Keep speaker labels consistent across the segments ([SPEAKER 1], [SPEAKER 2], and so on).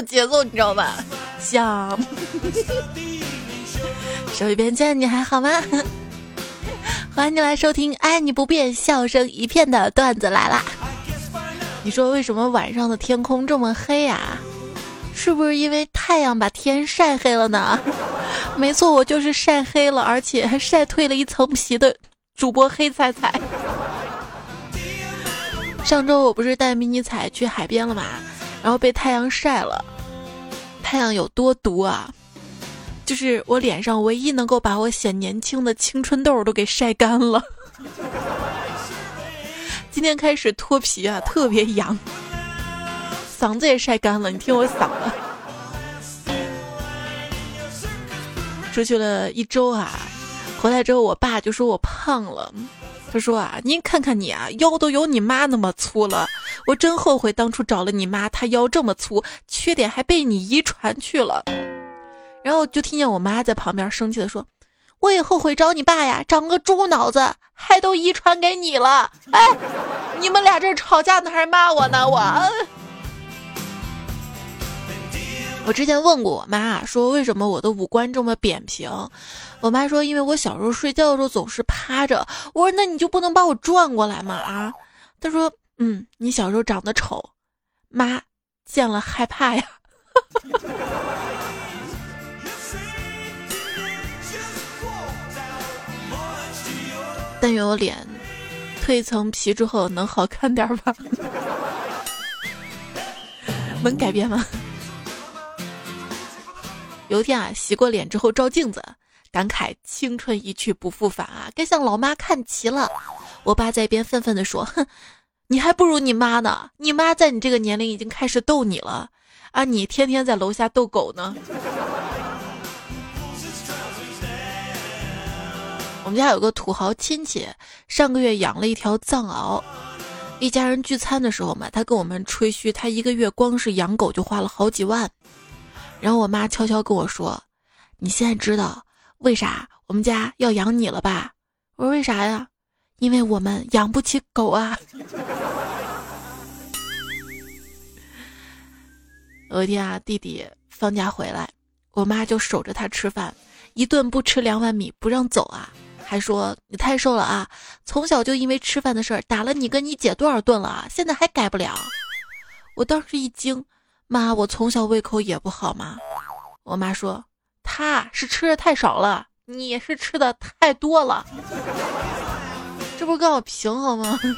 [SPEAKER 1] 有节奏，你知道吧？想。手一边见你还好吗？欢迎你来收听《爱你不变，笑声一片》的段子来啦！你说为什么晚上的天空这么黑呀？是不是因为太阳把天晒黑了呢？没错，我就是晒黑了，而且还晒褪了一层皮的主播黑彩彩。上周我不是带迷你彩去海边了嘛，然后被太阳晒了。太阳有多毒啊？就是我脸上唯一能够把我显年轻的青春痘都给晒干了。今天开始脱皮啊，特别痒，嗓子也晒干了。你听我嗓子。出去了一周啊，回来之后我爸就说我胖了。他说啊，您看看你啊，腰都有你妈那么粗了。我真后悔当初找了你妈，她腰这么粗，缺点还被你遗传去了。然后就听见我妈在旁边生气的说：“我也后悔找你爸呀，长个猪脑子，还都遗传给你了。”哎，你们俩这吵架呢还骂我呢？我，我之前问过我妈，说为什么我的五官这么扁平？我妈说，因为我小时候睡觉的时候总是趴着。我说，那你就不能把我转过来吗？啊？她说，嗯，你小时候长得丑，妈见了害怕呀。但愿我脸褪一层皮之后能好看点吧？能改变吗？有一天啊，洗过脸之后照镜子，感慨青春一去不复返啊，该向老妈看齐了。我爸在一边愤愤地说：“哼，你还不如你妈呢！你妈在你这个年龄已经开始逗你了，啊，你天天在楼下逗狗呢。”我们家有个土豪亲戚，上个月养了一条藏獒，一家人聚餐的时候嘛，他跟我们吹嘘，他一个月光是养狗就花了好几万。然后我妈悄悄跟我说：“你现在知道为啥我们家要养你了吧？”我说：“为啥呀？”因为我们养不起狗啊。有一天啊，弟弟放假回来，我妈就守着他吃饭，一顿不吃两碗米不让走啊。还说你太瘦了啊！从小就因为吃饭的事儿打了你跟你姐多少顿了啊！现在还改不了。我当时一惊，妈，我从小胃口也不好吗？我妈说他是吃的太少了，你是吃的太多了。这不刚好平衡吗？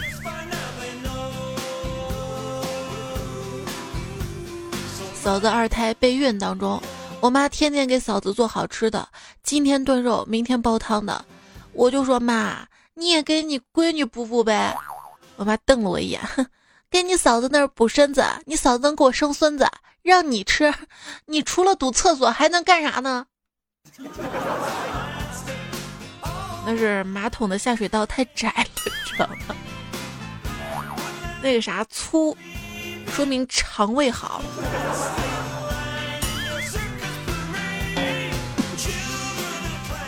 [SPEAKER 1] 嫂子二胎备孕当中，我妈天天给嫂子做好吃的，今天炖肉，明天煲汤的。我就说妈，你也给你闺女补补呗。我妈瞪了我一眼，哼，给你嫂子那儿补身子，你嫂子能给我生孙子，让你吃，你除了堵厕所还能干啥呢？那是马桶的下水道太窄了，知道吗？那个啥粗，说明肠胃好。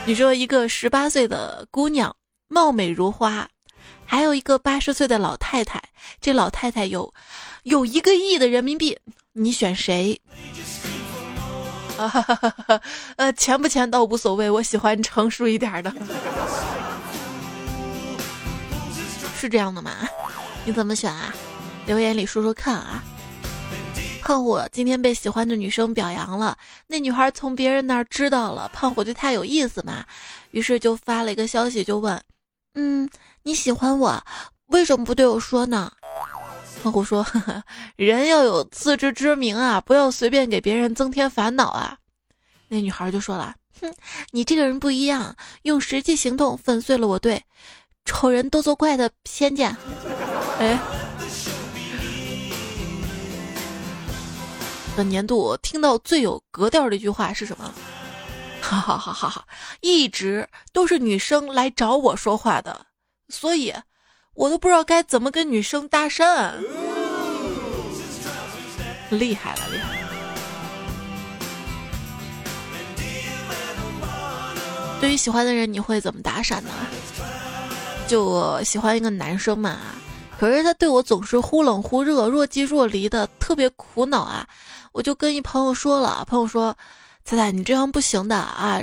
[SPEAKER 1] 你说一个十八岁的姑娘貌美如花，还有一个八十岁的老太太，这老太太有有一个亿的人民币，你选谁？啊哈！呃，钱不钱倒无所谓，我喜欢成熟一点的。是这样的吗？你怎么选啊？留言里说说看啊。胖虎今天被喜欢的女生表扬了，那女孩从别人那儿知道了胖虎对她有意思嘛，于是就发了一个消息，就问：“嗯，你喜欢我，为什么不对我说呢？”胖虎说：“呵 呵人要有自知之明啊，不要随便给别人增添烦恼啊。”那女孩就说了：“哼，你这个人不一样，用实际行动粉碎了我对丑人多作怪的偏见。”哎。本年度听到最有格调的一句话是什么？哈哈哈哈哈！一直都是女生来找我说话的，所以我都不知道该怎么跟女生搭讪。厉害了，厉害！对于喜欢的人，你会怎么搭讪呢？就我喜欢一个男生嘛，可是他对我总是忽冷忽热、若即若离的，特别苦恼啊！我就跟一朋友说了，朋友说：“彩彩，你这样不行的啊，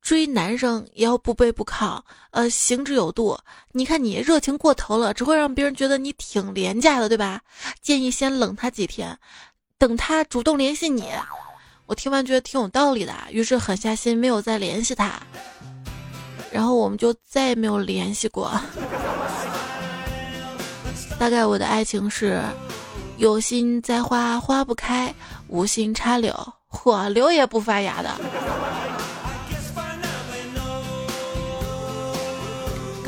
[SPEAKER 1] 追男生也要不卑不亢，呃，行之有度。你看你热情过头了，只会让别人觉得你挺廉价的，对吧？建议先冷他几天，等他主动联系你。”我听完觉得挺有道理的，于是狠下心没有再联系他，然后我们就再也没有联系过。大概我的爱情是，有心栽花花不开，无心插柳，火，柳也不发芽的。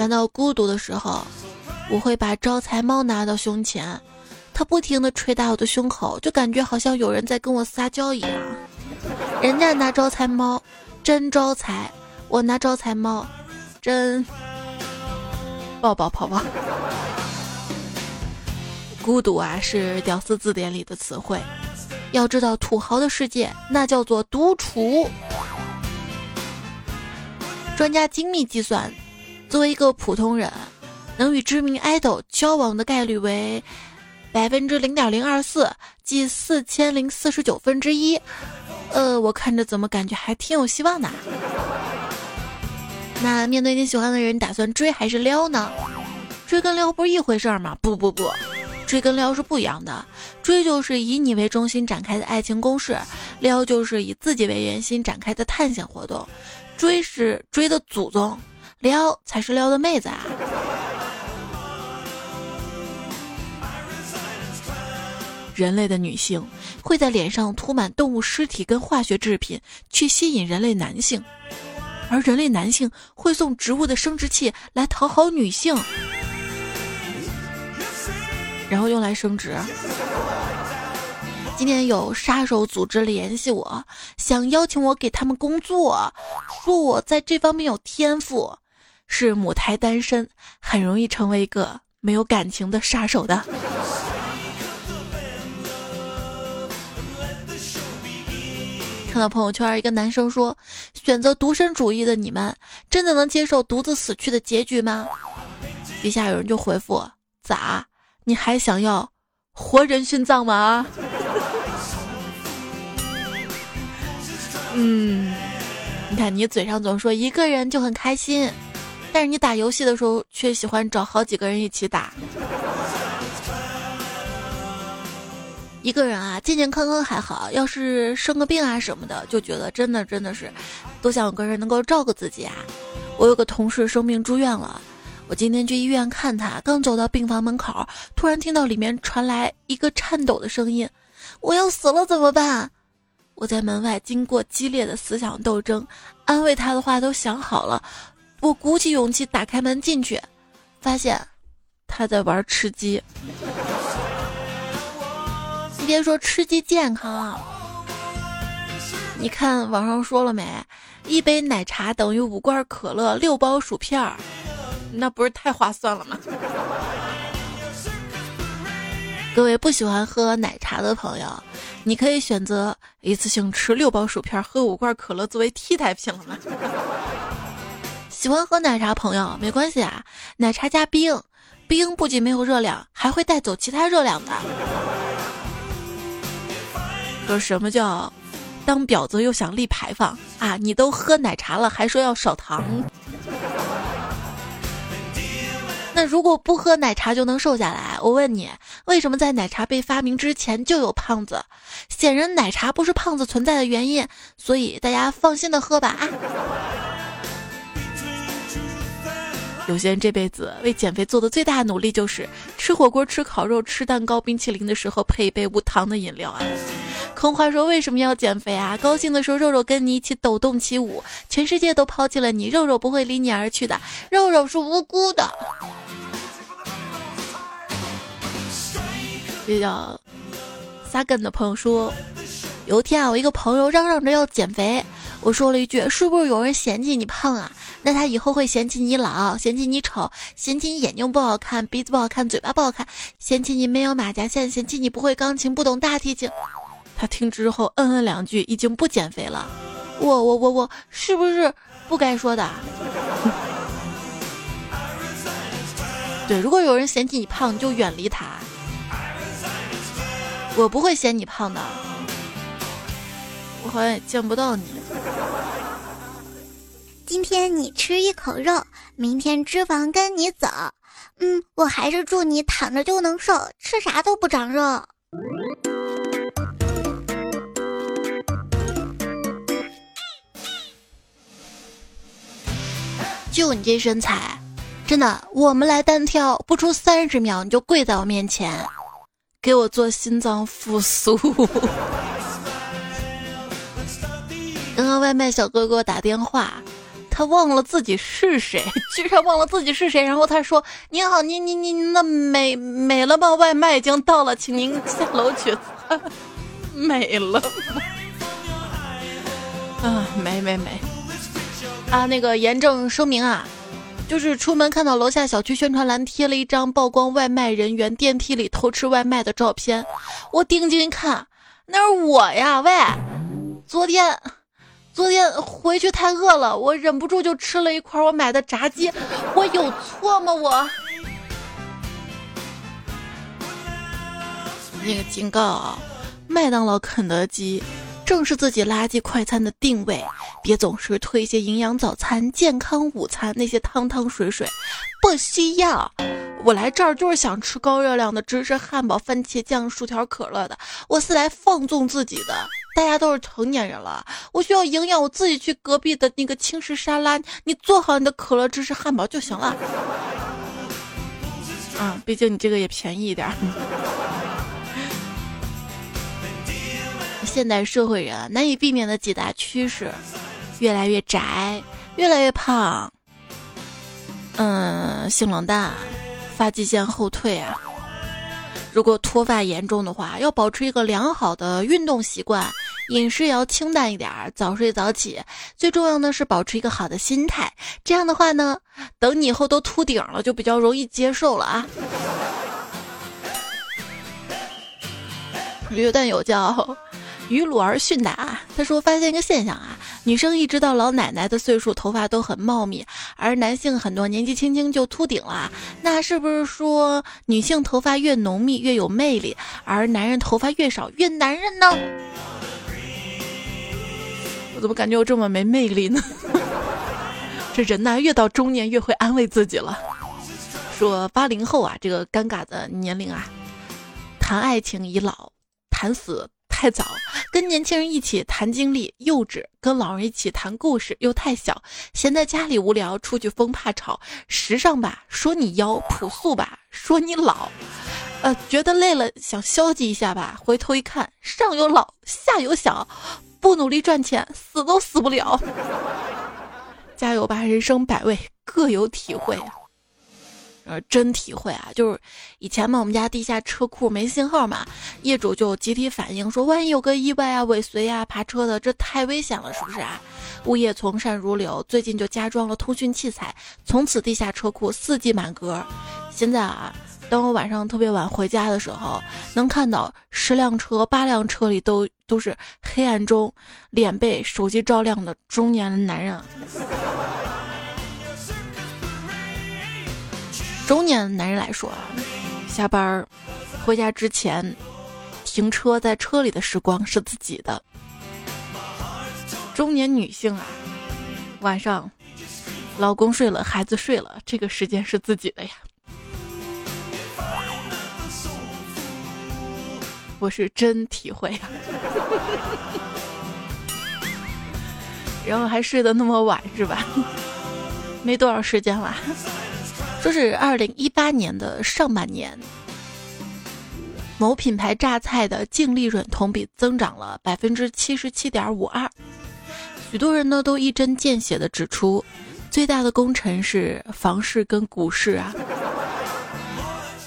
[SPEAKER 1] 感到孤独的时候，我会把招财猫拿到胸前，它不停的捶打我的胸口，就感觉好像有人在跟我撒娇一样。人家拿招财猫，真招财；我拿招财猫，真抱抱泡泡。孤独啊，是屌丝字典里的词汇。要知道，土豪的世界那叫做独处。专家精密计算，作为一个普通人，能与知名 idol 交往的概率为百分之零点零二四，即四千零四十九分之一。呃，我看着怎么感觉还挺有希望的。那面对你喜欢的人，打算追还是撩呢？追跟撩不是一回事儿吗？不不不，追跟撩是不一样的。追就是以你为中心展开的爱情攻势，撩就是以自己为圆心展开的探险活动。追是追的祖宗，撩才是撩的妹子啊。人类的女性会在脸上涂满动物尸体跟化学制品，去吸引人类男性；而人类男性会送植物的生殖器来讨好女性，然后用来生殖。今天有杀手组织联系我，想邀请我给他们工作，说我在这方面有天赋，是母胎单身，很容易成为一个没有感情的杀手的。看到朋友圈，一个男生说：“选择独身主义的你们，真的能接受独自死去的结局吗？”底下有人就回复：“咋？你还想要活人殉葬吗？”嗯，你看你嘴上总说一个人就很开心，但是你打游戏的时候却喜欢找好几个人一起打。一个人啊，健健康康还好；要是生个病啊什么的，就觉得真的真的是，多想有个人能够照顾自己啊。我有个同事生病住院了，我今天去医院看他，刚走到病房门口，突然听到里面传来一个颤抖的声音：“我要死了怎么办？”我在门外经过激烈的思想斗争，安慰他的话都想好了，我鼓起勇气打开门进去，发现他在玩吃鸡。你别说吃鸡健康啊，你看网上说了没？一杯奶茶等于五罐可乐、六包薯片儿，那不是太划算了吗？各位不喜欢喝奶茶的朋友，你可以选择一次性吃六包薯片、喝五罐可乐作为替代品了吗？喜欢喝奶茶朋友没关系啊，奶茶加冰，冰不仅没有热量，还会带走其他热量的。说什么叫当婊子又想立牌坊啊？你都喝奶茶了，还说要少糖？那如果不喝奶茶就能瘦下来？我问你，为什么在奶茶被发明之前就有胖子？显然奶茶不是胖子存在的原因，所以大家放心的喝吧啊！有些人这辈子为减肥做的最大努力就是吃火锅、吃烤肉、吃蛋糕、冰淇淋的时候配一杯无糖的饮料啊。空话说为什么要减肥啊？高兴的时候肉肉跟你一起抖动起舞，全世界都抛弃了你，肉肉不会离你而去的，肉肉是无辜的。比较撒梗的朋友说，有一天啊，我一个朋友嚷嚷着要减肥，我说了一句：“是不是有人嫌弃你胖啊？那他以后会嫌弃你老，嫌弃你丑，嫌弃你眼睛不好看，鼻子不好看，嘴巴不好看，嫌弃你没有马甲线，嫌弃你不会钢琴，不懂大提琴。”他听之后嗯嗯两句，已经不减肥了。我我我我是不是不该说的？对，如果有人嫌弃你胖，你就远离他。我不会嫌你胖的，好像也见不到你。
[SPEAKER 2] 今天你吃一口肉，明天脂肪跟你走。嗯，我还是祝你躺着就能瘦，吃啥都不长肉。
[SPEAKER 1] 就你这身材，真的，我们来单挑，不出三十秒你就跪在我面前，给我做心脏复苏。刚刚外卖小哥给我打电话，他忘了自己是谁，居然忘了自己是谁。然后他说：“您好，您您您那美美了吗？外卖已经到了，请您下楼取餐。美了？啊，没没没。”啊，那个严正声明啊，就是出门看到楼下小区宣传栏贴了一张曝光外卖人员电梯里偷吃外卖的照片，我定睛一看，那是我呀！喂，昨天，昨天回去太饿了，我忍不住就吃了一块我买的炸鸡，我有错吗？我，那个警告啊，麦当劳、肯德基。正是自己垃圾快餐的定位，别总是推一些营养早餐、健康午餐，那些汤汤水水不需要。我来这儿就是想吃高热量的芝士汉堡、番茄酱、薯条、可乐的，我是来放纵自己的。大家都是成年人了，我需要营养，我自己去隔壁的那个轻食沙拉，你做好你的可乐芝士汉堡就行了。嗯，毕竟你这个也便宜一点。现代社会人难以避免的几大趋势：越来越宅，越来越胖，嗯，性冷淡，发际线后退啊。如果脱发严重的话，要保持一个良好的运动习惯，饮食也要清淡一点，早睡早起。最重要的是保持一个好的心态。这样的话呢，等你以后都秃顶了，就比较容易接受了啊。有段有叫。于鲁尔逊达他说：“发现一个现象啊，女生一直到老奶奶的岁数，头发都很茂密，而男性很多年纪轻轻就秃顶了。那是不是说女性头发越浓密越有魅力，而男人头发越少越男人呢？我怎么感觉我这么没魅力呢？这人呐，越到中年越会安慰自己了。说八零后啊，这个尴尬的年龄啊，谈爱情已老，谈死。”太早，跟年轻人一起谈经历幼稚，跟老人一起谈故事又太小，闲在家里无聊，出去疯怕吵，时尚吧说你妖，朴素吧说你老，呃，觉得累了想消极一下吧，回头一看上有老下有小，不努力赚钱死都死不了，加油吧，人生百味各有体会。呃，真体会啊！就是以前嘛，我们家地下车库没信号嘛，业主就集体反映说，万一有个意外啊、尾随啊、爬车的，这太危险了，是不是啊？物业从善如流，最近就加装了通讯器材，从此地下车库四季满格。现在啊，当我晚上特别晚回家的时候，能看到十辆车、八辆车里都都是黑暗中脸被手机照亮的中年男人。中年男人来说啊，下班儿回家之前停车在车里的时光是自己的。中年女性啊，晚上老公睡了，孩子睡了，这个时间是自己的呀。我是真体会啊，然后还睡得那么晚是吧？没多少时间了。说是二零一八年的上半年，某品牌榨菜的净利润同比增长了百分之七十七点五二。许多人呢都一针见血的指出，最大的功臣是房市跟股市啊。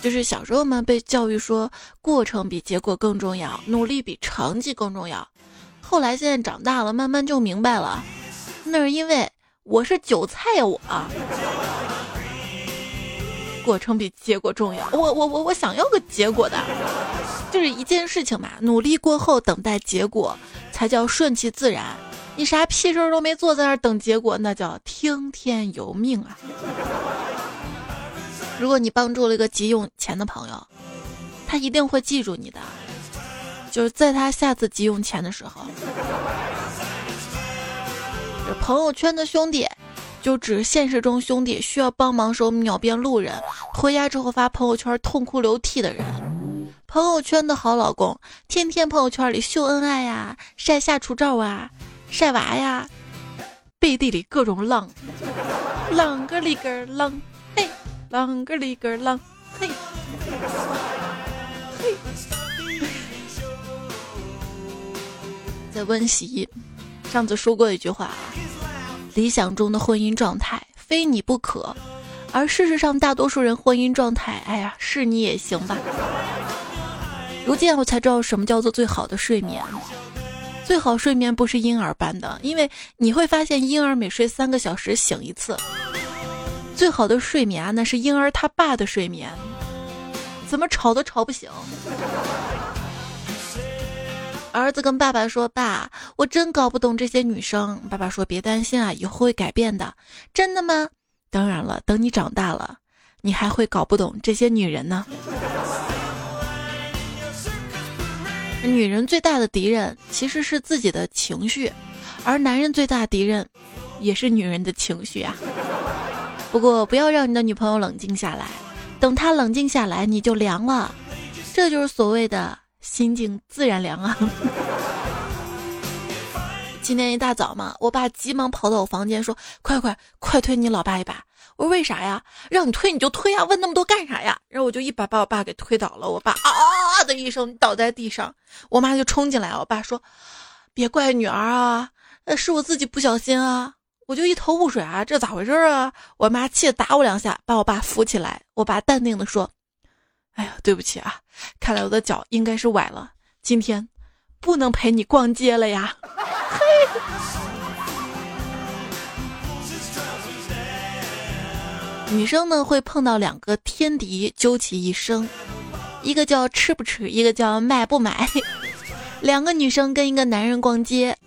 [SPEAKER 1] 就是小时候嘛被教育说过程比结果更重要，努力比成绩更重要。后来现在长大了，慢慢就明白了，那是因为我是韭菜呀，我。过程比结果重要。我我我我想要个结果的，就是一件事情嘛。努力过后等待结果，才叫顺其自然。你啥屁事儿都没做，在那儿等结果，那叫听天由命啊。如果你帮助了一个急用钱的朋友，他一定会记住你的，就是在他下次急用钱的时候。朋友圈的兄弟，就指现实中兄弟需要帮忙时候秒变路人，回家之后发朋友圈痛哭流涕的人。朋友圈的好老公，天天朋友圈里秀恩爱呀，晒下厨照啊，晒娃呀，背地里各种浪，浪个里个浪，嘿，浪个里个浪，嘿，嘿，在温习。上次说过一句话，理想中的婚姻状态非你不可，而事实上大多数人婚姻状态，哎呀，是你也行吧。如今我才知道什么叫做最好的睡眠，最好睡眠不是婴儿般的，因为你会发现婴儿每睡三个小时醒一次。最好的睡眠啊，那是婴儿他爸的睡眠，怎么吵都吵不醒。儿子跟爸爸说：“爸，我真搞不懂这些女生。”爸爸说：“别担心啊，以后会改变的。”真的吗？当然了，等你长大了，你还会搞不懂这些女人呢。女人最大的敌人其实是自己的情绪，而男人最大敌人也是女人的情绪啊。不过不要让你的女朋友冷静下来，等她冷静下来，你就凉了。这就是所谓的。心静自然凉啊！今天一大早嘛，我爸急忙跑到我房间说：“快快快推你老爸一把！”我说：“为啥呀？让你推你就推啊，问那么多干啥呀？”然后我就一把把我爸给推倒了，我爸啊的一声倒在地上，我妈就冲进来我爸说：“别怪女儿啊，是我自己不小心啊！”我就一头雾水啊，这咋回事啊？我妈气得打我两下，把我爸扶起来。我爸淡定的说。哎呀，对不起啊，看来我的脚应该是崴了，今天不能陪你逛街了呀。嘿，女生呢会碰到两个天敌，究其一生，一个叫吃不吃，一个叫买不买。两个女生跟一个男人逛街，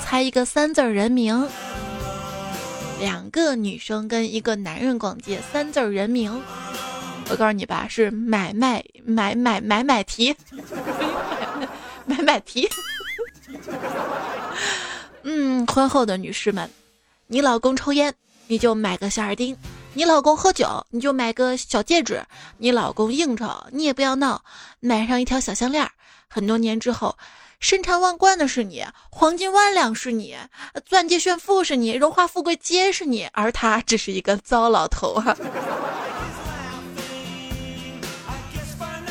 [SPEAKER 1] 猜一个三字人名。两个女生跟一个男人逛街，三字人名。我告诉你吧，是买卖买买买买提，买买提。嗯，婚后的女士们，你老公抽烟，你就买个小耳钉；你老公喝酒，你就买个小戒指；你老公应酬，你也不要闹，买上一条小项链。很多年之后，身缠万贯的是你，黄金万两是你，钻戒炫富是你，荣华富贵皆是你，而他只是一个糟老头啊。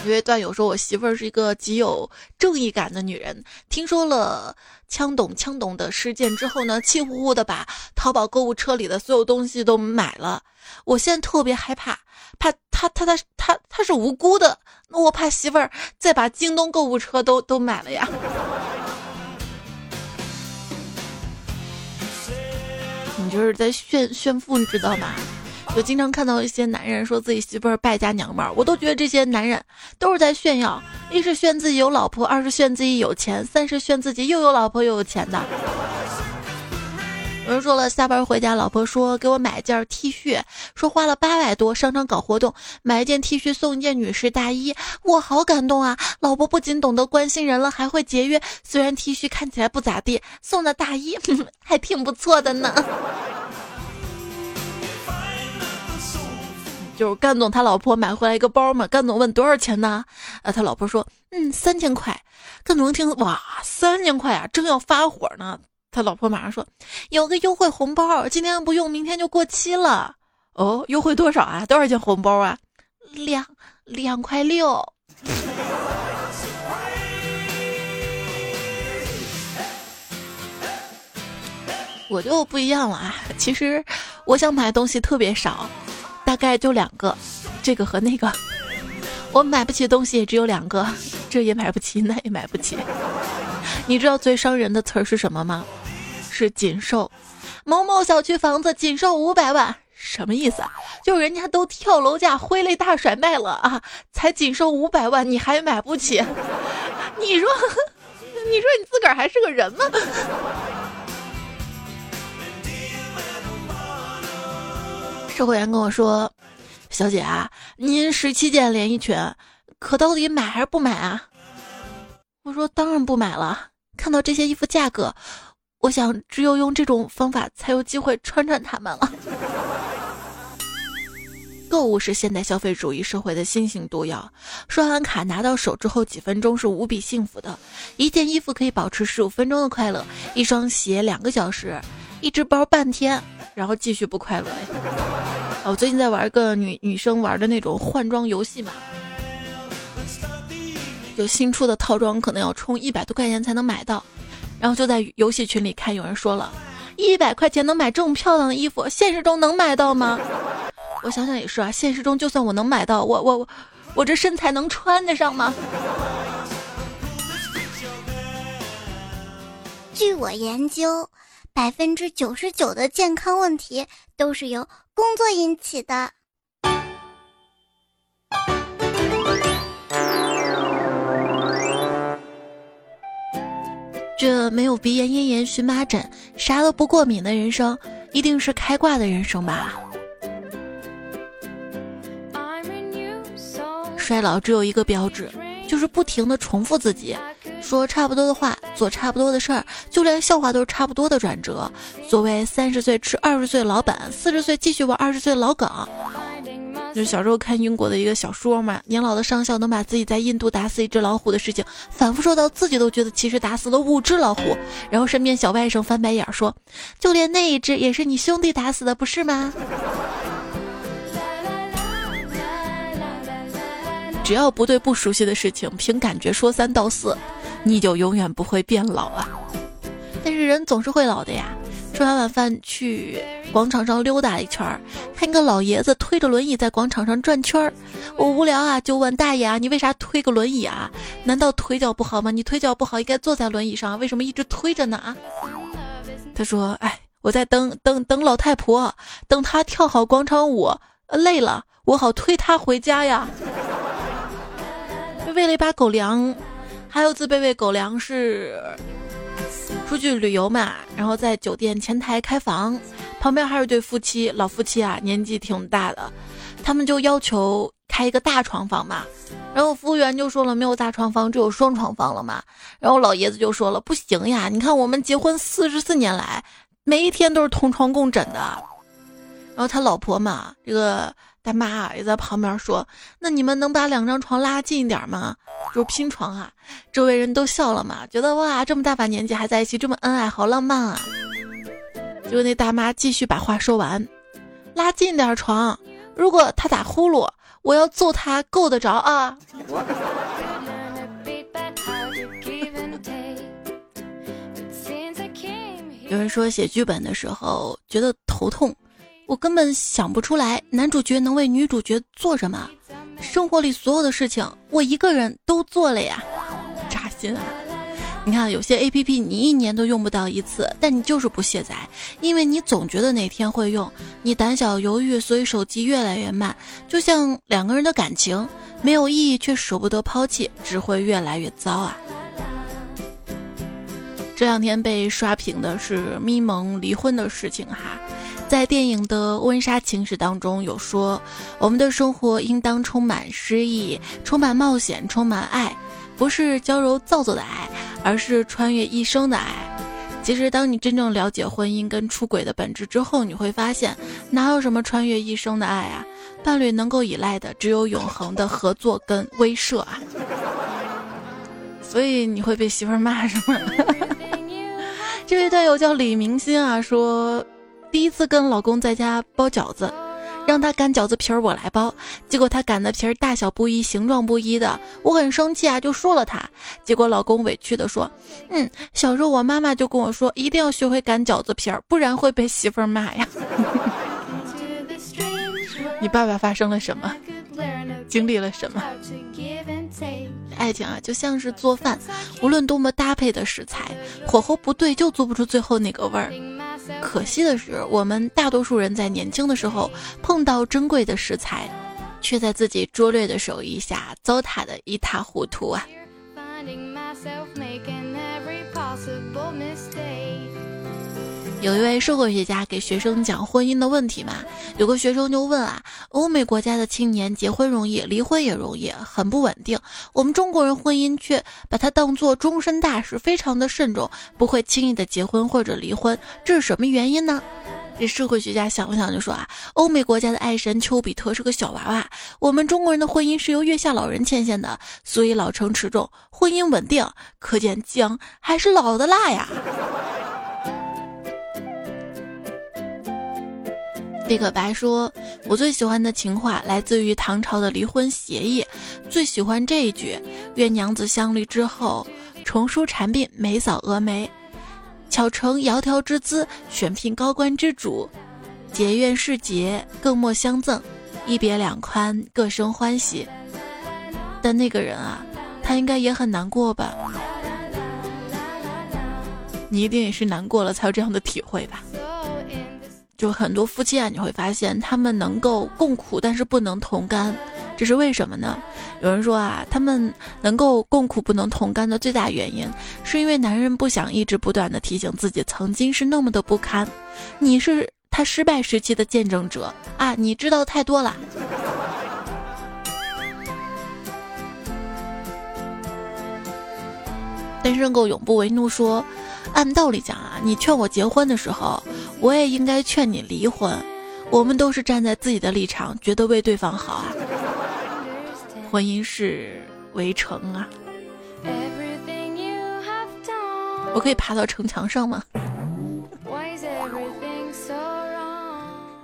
[SPEAKER 1] 因为段友说，我媳妇儿是一个极有正义感的女人。听说了枪董枪董的事件之后呢，气呼呼的把淘宝购物车里的所有东西都买了。我现在特别害怕，怕他他他他他是无辜的，那我怕媳妇儿再把京东购物车都都买了呀。你就是在炫炫富，你知道吗？我经常看到一些男人说自己媳妇儿败家娘们儿，我都觉得这些男人都是在炫耀，一是炫自己有老婆，二是炫自己有钱，三是炫自己又有老婆又有钱的。有人说了，下班回家，老婆说给我买件 T 恤，说花了八百多，商场搞活动，买一件 T 恤送一件女士大衣，我好感动啊！老婆不仅懂得关心人了，还会节约，虽然 T 恤看起来不咋地，送的大衣 还挺不错的呢。就是干总他老婆买回来一个包嘛，干总问多少钱呢？呃，他老婆说，嗯，三千块。干总一听，哇，三千块啊，正要发火呢，他老婆马上说，有个优惠红包，今天不用，明天就过期了。哦，优惠多少啊？多少钱红包啊？两两块六。我就不一样了啊，其实我想买的东西特别少。大概就两个，这个和那个，我买不起的东西也只有两个，这也买不起，那也买不起。你知道最伤人的词儿是什么吗？是仅售。某某小区房子仅售五百万，什么意思啊？就人家都跳楼价挥泪大甩卖了啊，才仅售五百万，你还买不起？你说，你说你自个儿还是个人吗？售货员跟我说：“小姐啊，您十七件连衣裙，可到底买还是不买啊？”我说：“当然不买了。看到这些衣服价格，我想只有用这种方法才有机会穿穿它们了。”购物是现代消费主义社会的新型毒药。刷完卡拿到手之后，几分钟是无比幸福的。一件衣服可以保持十五分钟的快乐，一双鞋两个小时，一只包半天，然后继续不快乐。我最近在玩个女女生玩的那种换装游戏嘛，有新出的套装，可能要充一百多块钱才能买到。然后就在游戏群里看，有人说了，一百块钱能买这么漂亮的衣服，现实中能买到吗？我想想也是啊，现实中就算我能买到，我我我，我这身材能穿得上吗？
[SPEAKER 2] 据我研究，百分之九十九的健康问题都是由工作引起的。
[SPEAKER 1] 这没有鼻炎、咽炎、荨麻疹，啥都不过敏的人生，一定是开挂的人生吧？衰老只有一个标志，就是不停的重复自己，说差不多的话，做差不多的事儿，就连笑话都是差不多的转折。所谓三十岁吃二十岁老本，四十岁继续玩二十岁老梗。就是小时候看英国的一个小说嘛，年老的上校能把自己在印度打死一只老虎的事情反复说到自己都觉得其实打死了五只老虎，然后身边小外甥翻白眼说：“就连那一只也是你兄弟打死的，不是吗？”只要不对不熟悉的事情凭感觉说三道四，你就永远不会变老啊！但是人总是会老的呀。吃完晚饭去广场上溜达一圈儿，看一个老爷子推着轮椅在广场上转圈儿。我无聊啊，就问大爷啊：“你为啥推个轮椅啊？难道腿脚不好吗？你腿脚不好应该坐在轮椅上，为什么一直推着呢？”啊他说：“哎，我在等等等老太婆，等她跳好广场舞，累了我好推她回家呀。”喂了一把狗粮，还有次被喂狗粮是出去旅游嘛，然后在酒店前台开房，旁边还有一对夫妻，老夫妻啊，年纪挺大的，他们就要求开一个大床房嘛，然后服务员就说了没有大床房，只有双床房了嘛，然后老爷子就说了不行呀，你看我们结婚四十四年来，每一天都是同床共枕的，然后他老婆嘛，这个。大妈也在旁边说：“那你们能把两张床拉近一点吗？就是拼床啊！”周围人都笑了嘛，觉得哇，这么大把年纪还在一起，这么恩爱，好浪漫啊！结果那大妈继续把话说完：“拉近点床，如果他打呼噜，我要揍他够得着啊！”有人说写剧本的时候觉得头痛。我根本想不出来男主角能为女主角做什么，生活里所有的事情我一个人都做了呀，扎心啊！你看有些 A P P 你一年都用不到一次，但你就是不卸载，因为你总觉得哪天会用，你胆小犹豫，所以手机越来越慢。就像两个人的感情没有意义却舍不得抛弃，只会越来越糟啊！这两天被刷屏的是咪蒙离婚的事情哈。在电影的温莎情史当中，有说我们的生活应当充满诗意，充满冒险，充满爱，不是娇柔造作的爱，而是穿越一生的爱。其实，当你真正了解婚姻跟出轨的本质之后，你会发现，哪有什么穿越一生的爱啊？伴侣能够依赖的，只有永恒的合作跟威慑啊！所以你会被媳妇骂是吗？这位队友叫李明星啊，说。第一次跟老公在家包饺子，让他擀饺子皮儿，我来包。结果他擀的皮儿大小不一，形状不一的，我很生气啊，就说了他。结果老公委屈的说：“嗯，小时候我妈妈就跟我说，一定要学会擀饺子皮儿，不然会被媳妇儿骂呀。”你爸爸发生了什么？经历了什么？爱情啊，就像是做饭，无论多么搭配的食材，火候不对就做不出最后那个味儿。可惜的是，我们大多数人在年轻的时候碰到珍贵的食材，却在自己拙劣的手艺下糟蹋的一塌糊涂啊！有一位社会学家给学生讲婚姻的问题嘛，有个学生就问啊，欧美国家的青年结婚容易，离婚也容易，很不稳定，我们中国人婚姻却把它当做终身大事，非常的慎重，不会轻易的结婚或者离婚，这是什么原因呢？这社会学家想了想就说啊，欧美国家的爱神丘比特是个小娃娃，我们中国人的婚姻是由月下老人牵线的，所以老成持重，婚姻稳定，可见姜还是老的辣呀。李可白说：“我最喜欢的情话来自于唐朝的离婚协议，最喜欢这一句：愿娘子相离之后，重梳蝉鬓，眉扫蛾眉，巧成窈窕之姿，选聘高官之主。结怨是结，更莫相赠，一别两宽，各生欢喜。但那个人啊，他应该也很难过吧？你一定也是难过了才有这样的体会吧？”就很多夫妻啊，你会发现他们能够共苦，但是不能同甘，这是为什么呢？有人说啊，他们能够共苦不能同甘的最大原因，是因为男人不想一直不断的提醒自己曾经是那么的不堪，你是他失败时期的见证者啊，你知道太多了。单身狗永不为怒说。按道理讲啊，你劝我结婚的时候，我也应该劝你离婚。我们都是站在自己的立场，觉得为对方好啊。婚姻是围城啊，我可以爬到城墙上吗？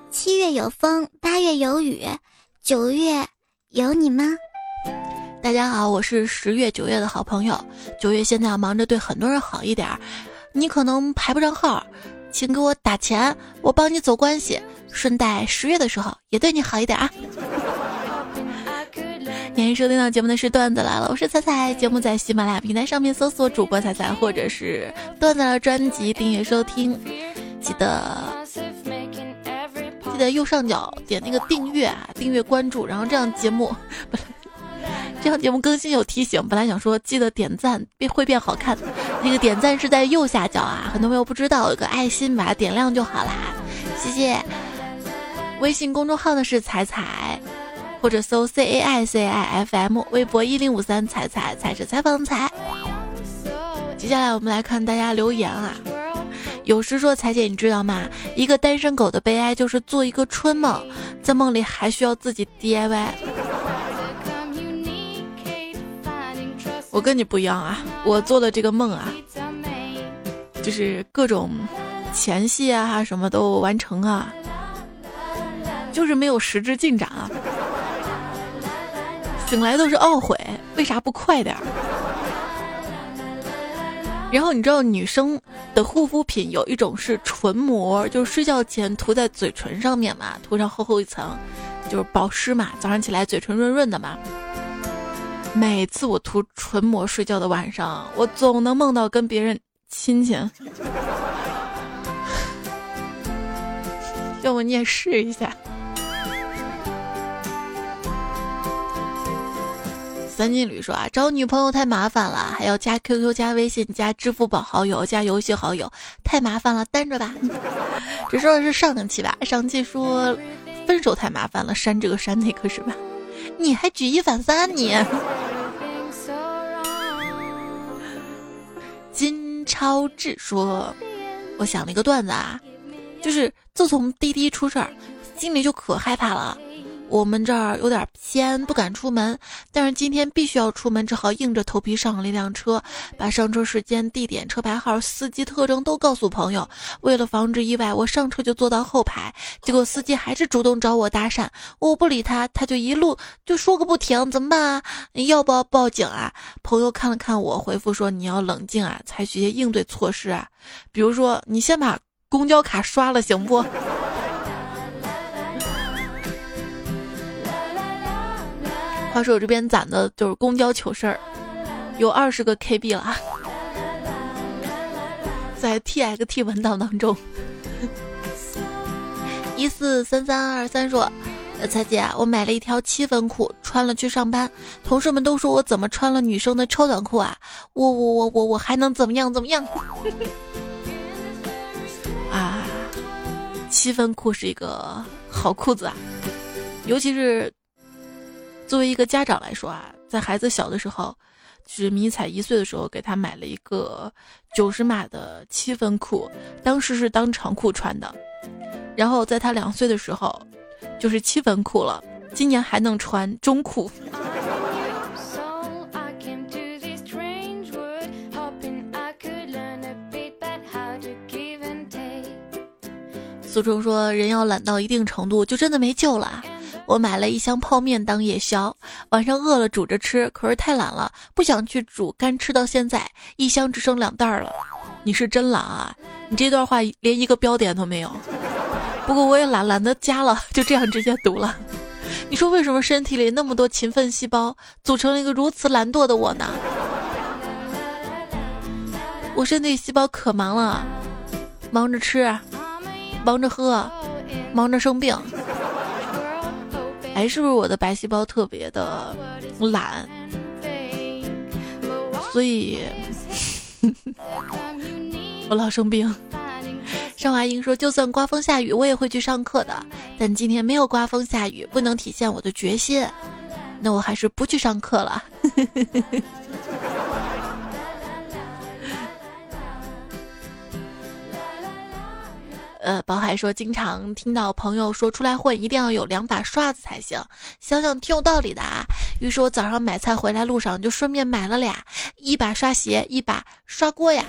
[SPEAKER 2] 七月有风，八月有雨，九月有你吗？
[SPEAKER 1] 大家好，我是十月、九月的好朋友。九月现在要忙着对很多人好一点。你可能排不上号，请给我打钱，我帮你走关系，顺带十月的时候也对你好一点啊！欢迎收听到节目的是段子来了，我是彩彩，节目在喜马拉雅平台上面搜索主播彩彩，或者是段子的专辑订阅收听，记得记得右上角点那个订阅啊，订阅关注，然后这样节目不。这样节目更新有提醒，本来想说记得点赞变会变好看，那个点赞是在右下角啊，很多朋友不知道有个爱心，把它点亮就好啦，谢谢。微信公众号呢是彩彩，或者搜 C A I C I F M，微博一零五三彩彩彩是采访彩。接下来我们来看大家留言啊，有时说彩姐你知道吗？一个单身狗的悲哀就是做一个春梦，在梦里还需要自己 DIY 我跟你不一样啊，我做的这个梦啊，就是各种前戏啊，什么都完成啊，就是没有实质进展啊。醒来都是懊悔，为啥不快点儿？然后你知道女生的护肤品有一种是唇膜，就是睡觉前涂在嘴唇上面嘛，涂上厚厚一层，就是保湿嘛，早上起来嘴唇润润的嘛。每次我涂唇膜睡觉的晚上，我总能梦到跟别人亲亲。要不你也试一下。三金驴说啊，找女朋友太麻烦了，还要加 QQ、加微信、加支付宝好友、加游戏好友，太麻烦了，单着吧。这说的是上期吧？上期说分手太麻烦了，删这个删那个是吧？你还举一反三，你。金超志说：“我想了一个段子啊，就是自从滴滴出事儿，心里就可害怕了。”我们这儿有点偏，不敢出门，但是今天必须要出门，只好硬着头皮上了一辆车，把上车时间、地点、车牌号、司机特征都告诉朋友。为了防止意外，我上车就坐到后排，结果司机还是主动找我搭讪，我不理他，他就一路就说个不停，怎么办啊？要不要报警啊？朋友看了看我，回复说你要冷静啊，采取些应对措施啊，比如说你先把公交卡刷了，行不？话说我这边攒的就是公交糗事儿，有二十个 KB 了，在 TXT 文档当中。一四三三二三说：“彩姐，我买了一条七分裤，穿了去上班，同事们都说我怎么穿了女生的超短裤啊？我我我我我还能怎么样怎么样？啊，七分裤是一个好裤子啊，尤其是作为一个家长来说啊，在孩子小的时候，就是迷彩一岁的时候，给他买了一个九十码的七分裤，当时是当长裤穿的，然后在他两岁的时候，就是七分裤了，今年还能穿中裤。苏州说：“人要懒到一定程度，就真的没救了。我买了一箱泡面当夜宵，晚上饿了煮着吃，可是太懒了，不想去煮，干吃到现在，一箱只剩两袋了。你是真懒啊！你这段话连一个标点都没有。不过我也懒，懒得加了，就这样直接读了。你说为什么身体里那么多勤奋细胞，组成了一个如此懒惰的我呢？我身体细胞可忙了，忙着吃。”忙着喝，忙着生病，哎，是不是我的白细胞特别的懒？所以 我老生病。尚华英说：“就算刮风下雨，我也会去上课的。但今天没有刮风下雨，不能体现我的决心。那我还是不去上课了。”呃，宝海说，经常听到朋友说出来混一定要有两把刷子才行，想想挺有道理的啊。于是我早上买菜回来路上就顺便买了俩，一把刷鞋，一把刷锅呀。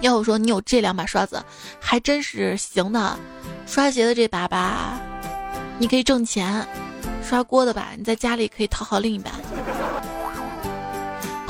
[SPEAKER 1] 要我说，你有这两把刷子，还真是行的。刷鞋的这把吧，你可以挣钱；刷锅的吧，你在家里可以讨好另一半。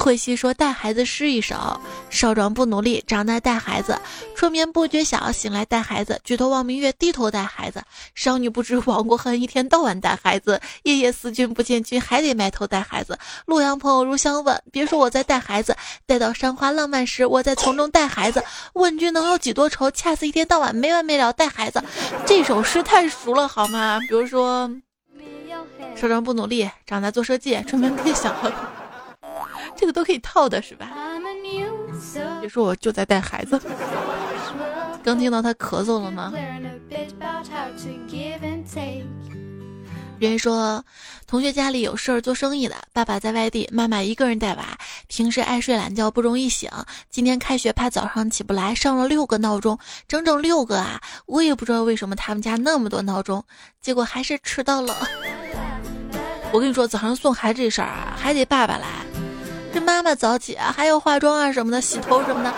[SPEAKER 1] 慧熙说：“带孩子诗一首，少壮不努力，长大带孩子；春眠不觉晓，醒来带孩子；举头望明月，低头带孩子。少女不知亡国恨，一天到晚带孩子。夜夜思君不见君，还得埋头带孩子。洛阳朋友如相问，别说我在带孩子，待到山花浪漫时，我在从中带孩子。问君能有几多愁？恰似一天到晚没完没了带孩子。这首诗太熟了，好吗？比如说，少壮不努力，长大做设计；春眠不觉晓。”这个都可以套的是吧？别说我就在带孩子，刚听到他咳嗽了吗？人说，同学家里有事儿做生意的，爸爸在外地，妈妈一个人带娃，平时爱睡懒觉，不容易醒。今天开学怕早上起不来，上了六个闹钟，整整六个啊！我也不知道为什么他们家那么多闹钟，结果还是迟到了。我跟你说，早上送孩子这事儿啊，还得爸爸来。这妈妈早起啊，还有化妆啊什么的，洗头什么的。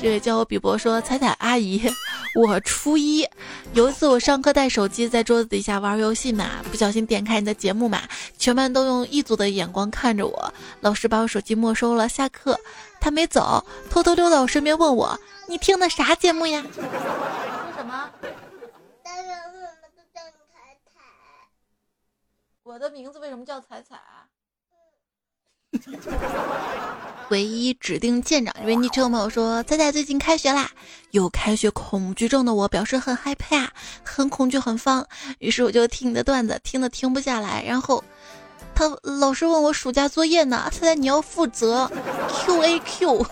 [SPEAKER 1] 这位叫我比伯说：“彩彩阿姨，我初一有一次我上课带手机在桌子底下玩游戏嘛，不小心点开你的节目嘛，全班都用异族的眼光看着我，老师把我手机没收了。下课他没走，偷偷溜到我身边问我：你听的啥节目呀？说什么？”我的名字为什么叫彩彩啊？唯一指定舰长，因为昵称朋友说彩彩最近开学啦，有开学恐惧症的我表示很害怕，很恐惧，很慌。于是我就听你的段子，听的停不下来。然后他老师问我暑假作业呢，彩彩你要负责 Q A Q。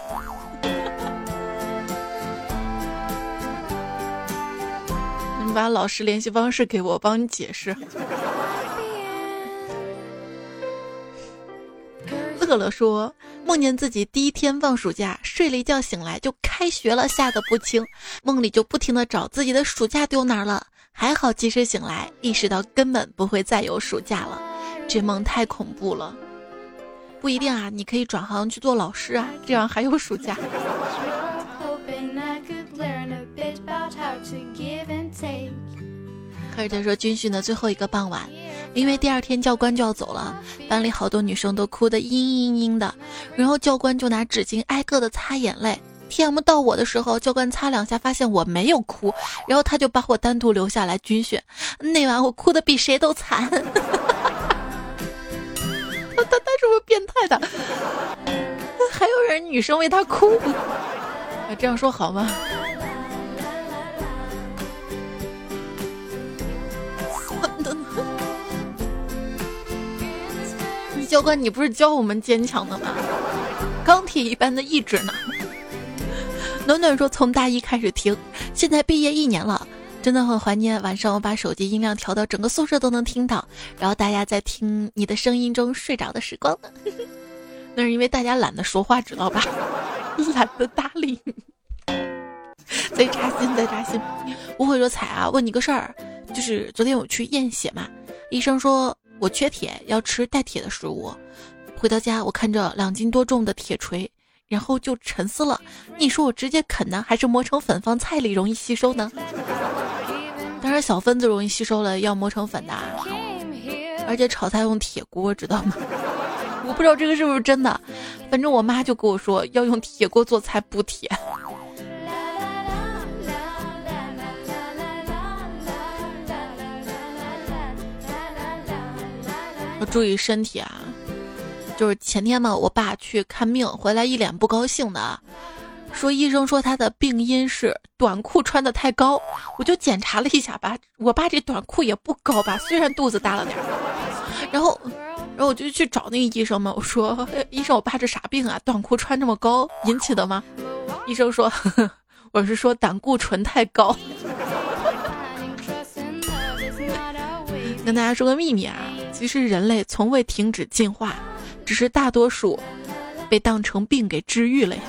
[SPEAKER 1] 你把老师联系方式给我，帮你解释。乐乐说：“梦见自己第一天放暑假，睡了一觉醒来就开学了，吓得不轻。梦里就不停的找自己的暑假丢哪儿了，还好及时醒来，意识到根本不会再有暑假了。这梦太恐怖了，不一定啊，你可以转行去做老师啊，这样还有暑假。”可是他说军训的最后一个傍晚，因为第二天教官就要走了，班里好多女生都哭得嘤嘤嘤的，然后教官就拿纸巾挨个的擦眼泪。T.M 到我的时候，教官擦两下发现我没有哭，然后他就把我单独留下来军训。那晚我哭的比谁都惨，他他他是不是变态的？还有人女生为他哭，这样说好吗？教官，你不是教我们坚强的吗？钢铁一般的意志呢？暖暖说从大一开始听，现在毕业一年了，真的很怀念晚上我把手机音量调到整个宿舍都能听到，然后大家在听你的声音中睡着的时光呢。那是因为大家懒得说话，知道吧？懒得搭理。贼扎心，贼扎心。无悔说彩啊，问你个事儿，就是昨天我去验血嘛，医生说我缺铁，要吃带铁的食物。回到家，我看着两斤多重的铁锤，然后就沉思了。你说我直接啃呢，还是磨成粉放菜里容易吸收呢？当然小分子容易吸收了，要磨成粉的。而且炒菜用铁锅，知道吗？我不知道这个是不是真的，反正我妈就跟我说要用铁锅做菜补铁。要注意身体啊！就是前天嘛，我爸去看病回来，一脸不高兴的，说医生说他的病因是短裤穿的太高。我就检查了一下吧，我爸这短裤也不高吧，虽然肚子大了点。然后，然后我就去找那个医生嘛，我说医生，我爸这啥病啊？短裤穿这么高引起的吗？医生说，我是说胆固醇太高。跟大家说个秘密啊，其实人类从未停止进化，只是大多数被当成病给治愈了呀。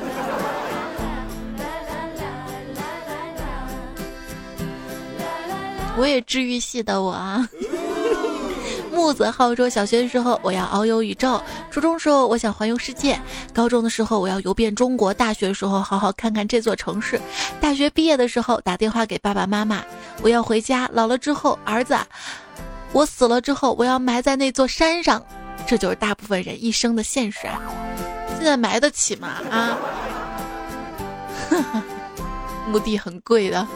[SPEAKER 1] 我也治愈系的我啊。木子浩说，小学的时候我要遨游宇宙，初中时候我想环游世界，高中的时候我要游遍中国，大学的时候好好看看这座城市，大学毕业的时候打电话给爸爸妈妈，我要回家，老了之后儿子。我死了之后，我要埋在那座山上，这就是大部分人一生的现实啊！现在埋得起吗？啊，墓地很贵的。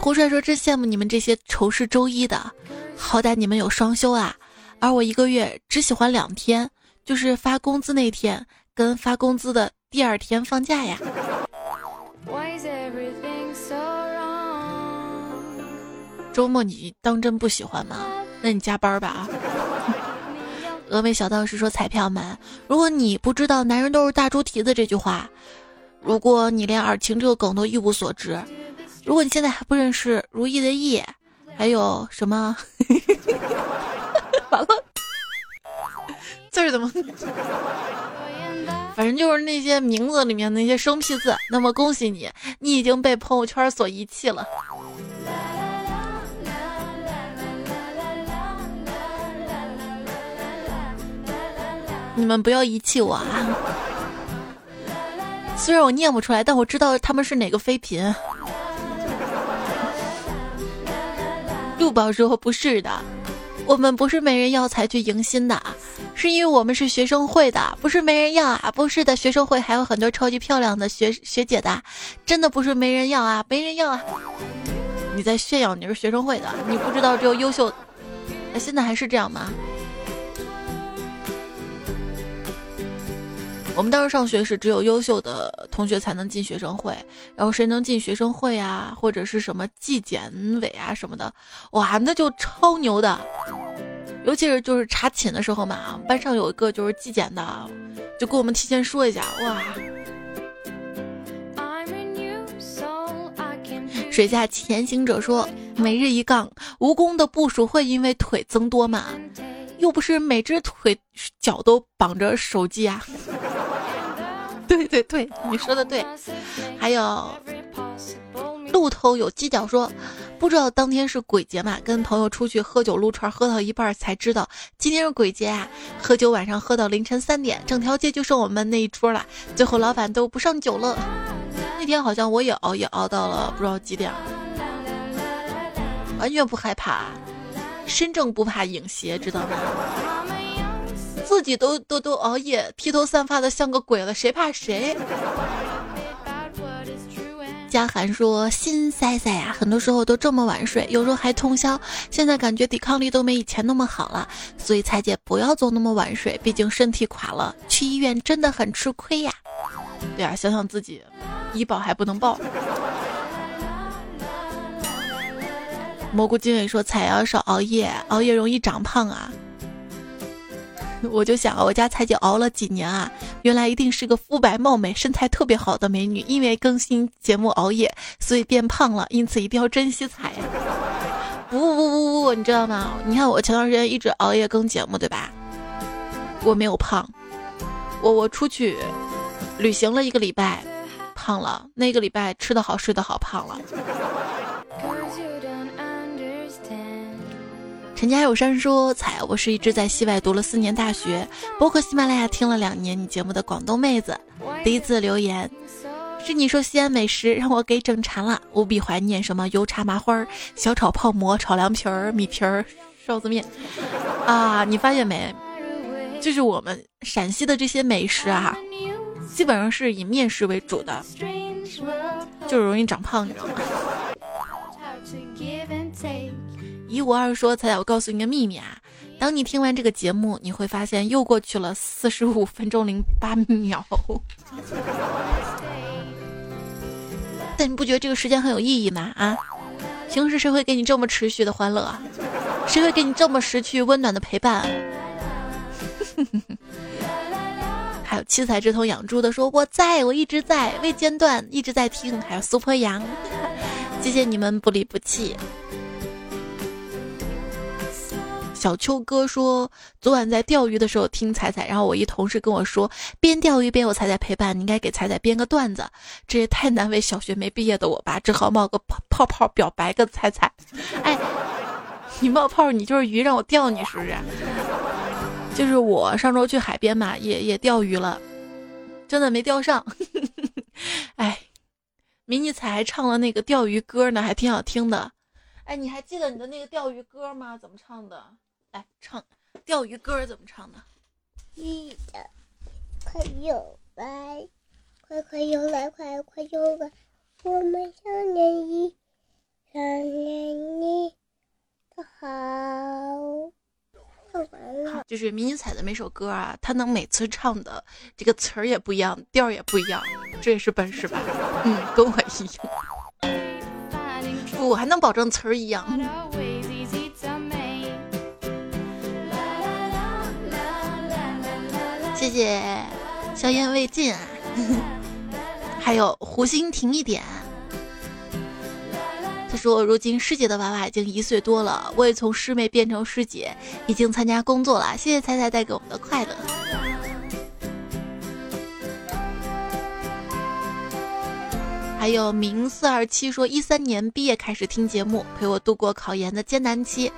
[SPEAKER 1] 胡帅说：“真羡慕你们这些仇视周一的，好歹你们有双休啊，而我一个月只喜欢两天，就是发工资那天跟发工资的第二天放假呀。”周末你当真不喜欢吗？那你加班吧啊！峨眉小道士说：“彩票们，如果你不知道‘男人都是大猪蹄子’这句话，如果你连尔晴这个梗都一无所知，如果你现在还不认识如意的意，还有什么？完了，字儿怎么？反正就是那些名字里面那些生僻字。那么恭喜你，你已经被朋友圈所遗弃了。”你们不要遗弃我啊！虽然我念不出来，但我知道他们是哪个妃嫔。陆宝说不是的，我们不是没人要才去迎新的，是因为我们是学生会的，不是没人要啊！不是的，学生会还有很多超级漂亮的学学姐的，真的不是没人要啊，没人要啊！你在炫耀你是学生会的，你不知道只有优秀，现在还是这样吗？我们当时上学是只有优秀的同学才能进学生会，然后谁能进学生会啊，或者是什么纪检委啊什么的，哇，那就超牛的。尤其是就是查寝的时候嘛，班上有一个就是纪检的，就跟我们提前说一下，哇。水下潜行者说：“每日一杠，蜈蚣的步数会因为腿增多吗？又不是每只腿脚都绑着手机啊。” 对对对，你说的对。还有 路头有犄角说，不知道当天是鬼节嘛？跟朋友出去喝酒撸串，喝到一半才知道今天是鬼节啊！喝酒晚上喝到凌晨三点，整条街就剩我们那一桌了。最后老板都不上酒了。那天好像我也熬夜熬到了不知道几点，完全不害怕，身正不怕影斜，知道吗？自己都都都熬夜，披头散发的像个鬼了，谁怕谁？嘉涵说：“心塞塞呀，很多时候都这么晚睡，有时候还通宵。现在感觉抵抗力都没以前那么好了，所以彩姐不要总那么晚睡，毕竟身体垮了，去医院真的很吃亏呀。”对啊，想想自己，医保还不能报。蘑菇经理说：“彩要少熬夜，熬夜容易长胖啊。” 我就想，我家彩姐熬了几年啊，原来一定是个肤白貌美、身材特别好的美女，因为更新节目熬夜，所以变胖了，因此一定要珍惜才。不不不不不，你知道吗？你看我前段时间一直熬夜更节目，对吧？我没有胖，我我出去旅行了一个礼拜，胖了。那个礼拜吃的好，睡得好，胖了。陈家有山说：“彩，我是一直在西外读了四年大学，包括喜马拉雅听了两年你节目的广东妹子。第一次留言是你说西安美食让我给整馋了，无比怀念什么油茶麻花、小炒泡馍、炒凉皮儿、米皮儿、臊子面啊！你发现没？就是我们陕西的这些美食啊，基本上是以面食为主的，就容易长胖，你知道吗？”一五二说：“彩彩，我告诉你个秘密啊！当你听完这个节目，你会发现又过去了四十五分钟零八秒。但你不觉得这个时间很有意义吗？啊，平时谁会给你这么持续的欢乐？谁会给你这么失去温暖的陪伴？还有七彩之瞳养猪的说：我在我一直在未间断，一直在听。还有苏坡阳，谢谢你们不离不弃。”小秋哥说，昨晚在钓鱼的时候听彩彩，然后我一同事跟我说，边钓鱼边有彩彩陪伴，你应该给彩彩编个段子。这也太难为小学没毕业的我吧，只好冒个泡泡泡表白个彩彩。哎，你冒泡，你就是鱼，让我钓你是不是？就是我上周去海边嘛，也也钓鱼了，真的没钓上。哎，迷你彩还唱了那个钓鱼歌呢，还挺好听的。哎，你还记得你的那个钓鱼歌吗？怎么唱的？来唱钓鱼歌怎么唱的？
[SPEAKER 2] 记得，快游来，快快游来，快快游来，我们想念你，想念你的好。唱完了，
[SPEAKER 1] 就是迷你彩的每首歌啊，他能每次唱的这个词儿也不一样，调儿也不一样，这也是本事吧？嗯，跟我一样。不，我还能保证词儿一样。谢谢，硝烟未尽啊！还有湖心停一点。他说：“如今师姐的娃娃已经一岁多了，我也从师妹变成师姐，已经参加工作了。谢谢彩彩带给我们的快乐。”还有明四二七说：“一三年毕业开始听节目，陪我度过考研的艰难期，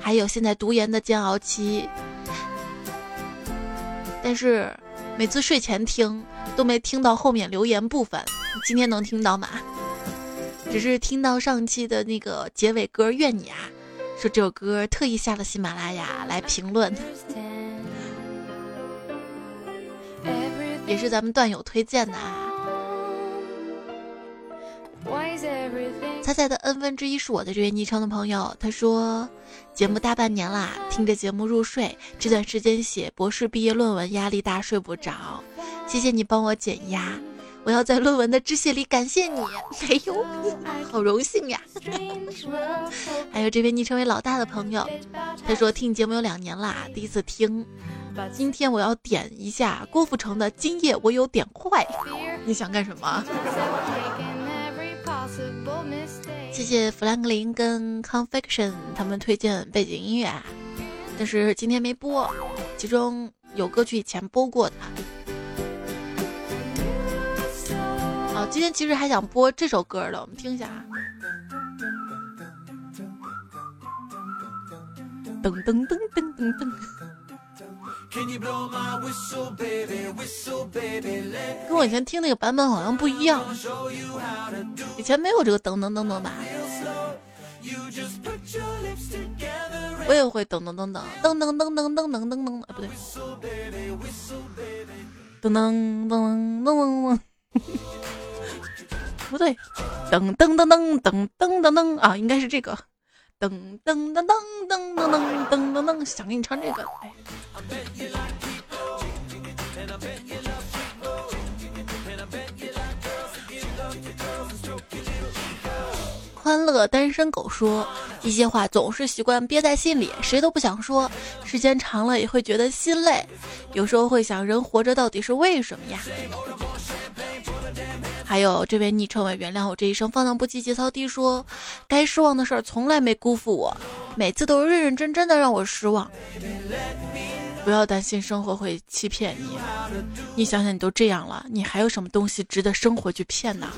[SPEAKER 1] 还有现在读研的煎熬期。”但是每次睡前听都没听到后面留言部分，今天能听到吗？只是听到上期的那个结尾歌《怨你》啊，说这首歌特意下了喜马拉雅来评论，也是咱们段友推荐的啊。彩彩的 n 分之一是我的这位昵称的朋友，他说。节目大半年啦，听着节目入睡。这段时间写博士毕业论文，压力大，睡不着。谢谢你帮我减压，我要在论文的致谢里感谢你。哎呦，好荣幸呀！还有这位昵称为老大的朋友，他说听你节目有两年啦，第一次听。今天我要点一下郭富城的《今夜我有点坏》，你想干什么？谢谢弗兰克林跟 Confection 他们推荐背景音乐啊，但是今天没播，其中有歌曲以前播过的。好，今天其实还想播这首歌的，我们听一下啊。噔。噔噔噔噔噔噔。跟我以前听那个版本好像不一样，以前没有这个噔噔噔噔吧？我也会噔噔噔噔。噔噔噔噔噔噔噔噔，哎不对，噔噔噔噔噔噔，不对，噔噔噔噔噔噔噔噔。啊，应该是这个。噔噔噔噔噔噔噔噔噔噔，想给你唱这个。欢乐单身狗说：“一些话总是习惯憋在心里，谁都不想说。时间长了也会觉得心累，有时候会想，人活着到底是为什么呀？”还有这位昵称为“原谅我这一生放荡不羁节操低”说：“该失望的事儿从来没辜负我，每次都认认真真的让我失望。”不要担心生活会欺骗你，你想想，你都这样了，你还有什么东西值得生活去骗呢？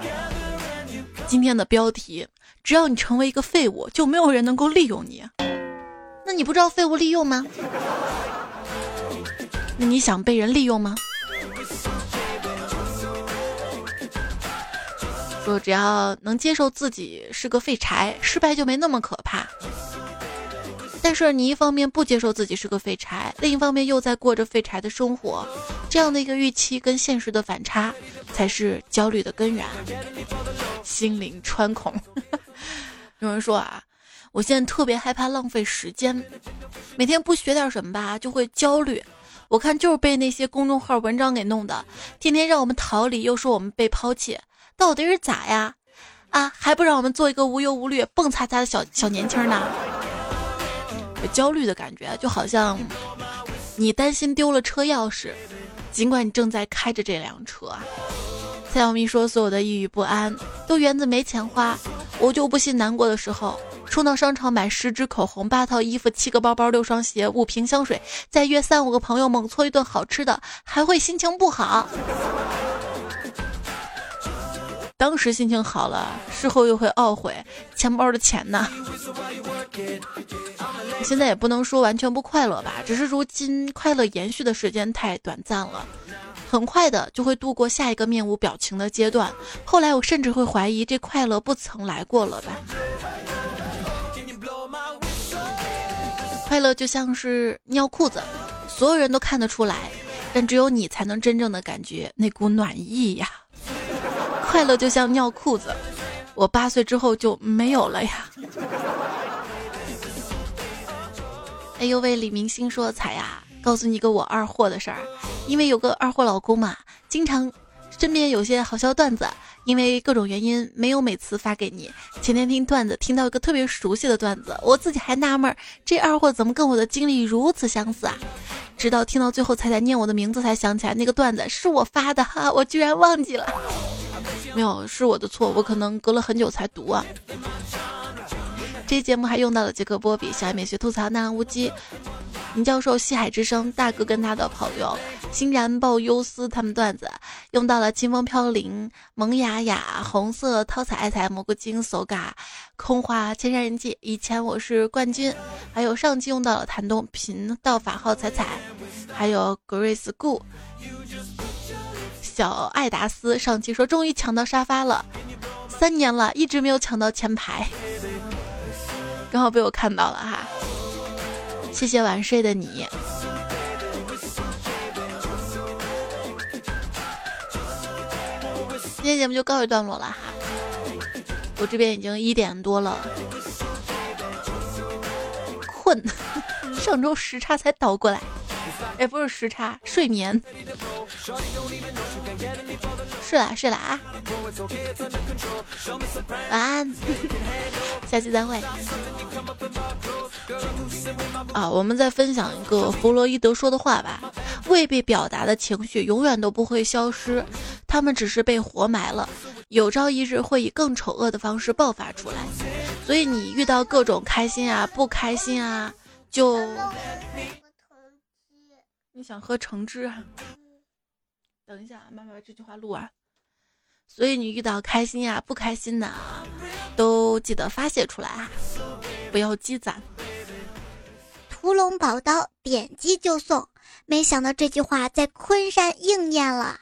[SPEAKER 1] 今天的标题：只要你成为一个废物，就没有人能够利用你。那你不知道废物利用吗？那你想被人利用吗？说只要能接受自己是个废柴，失败就没那么可怕。但是你一方面不接受自己是个废柴，另一方面又在过着废柴的生活，这样的一个预期跟现实的反差，才是焦虑的根源。心灵穿孔。有人说啊，我现在特别害怕浪费时间，每天不学点什么吧，就会焦虑。我看就是被那些公众号文章给弄的，天天让我们逃离，又说我们被抛弃，到底是咋呀？啊，还不让我们做一个无忧无虑、蹦擦擦的小小年轻呢？有焦虑的感觉，就好像你担心丢了车钥匙，尽管你正在开着这辆车。蔡小咪说：“所有的抑郁不安都源自没钱花。”我就不信难过的时候，冲到商场买十支口红、八套衣服、七个包包、六双鞋、五瓶香水，再约三五个朋友猛搓一顿好吃的，还会心情不好。当时心情好了，事后又会懊悔钱包的钱呢。现在也不能说完全不快乐吧，只是如今快乐延续的时间太短暂了，很快的就会度过下一个面无表情的阶段。后来我甚至会怀疑这快乐不曾来过了吧。快乐就像是尿裤子，所有人都看得出来，但只有你才能真正的感觉那股暖意呀。快乐就像尿裤子，我八岁之后就没有了呀。哎呦喂，李明星说彩呀，告诉你一个我二货的事儿，因为有个二货老公嘛，经常身边有些好笑段子，因为各种原因没有每次发给你。前天听段子听到一个特别熟悉的段子，我自己还纳闷，这二货怎么跟我的经历如此相似啊？直到听到最后才在念我的名字，才想起来那个段子是我发的哈，我居然忘记了。没有，是我的错，我可能隔了很久才读啊。这节目还用到了杰克波比、小爱美学吐槽、那无机、林教授、西海之声、大哥跟他的朋友、欣然报忧思他们段子，用到了清风飘零、萌雅雅、红色涛彩爱彩、蘑菇精、手嘎、空花、千山人迹。以前我是冠军，还有上期用到了谭东频道法号彩彩，还有 Grace Gu。小艾达斯上期说终于抢到沙发了，三年了一直没有抢到前排，刚好被我看到了哈，谢谢晚睡的你。今天节目就告一段落了哈，我这边已经一点多了，困，上周时差才倒过来。哎，不是时差，睡眠。睡了，睡了啊！晚安，下期再会。啊，我们再分享一个弗洛伊德说的话吧：未被表达的情绪永远都不会消失，他们只是被活埋了，有朝一日会以更丑恶的方式爆发出来。所以你遇到各种开心啊、不开心啊，就。你想喝橙汁？等一下，慢慢把这句话录完。所以你遇到开心呀、不开心的，都记得发泄出来啊，不要积攒。
[SPEAKER 2] 屠龙宝刀，点击就送。没想到这句话在昆山应验了。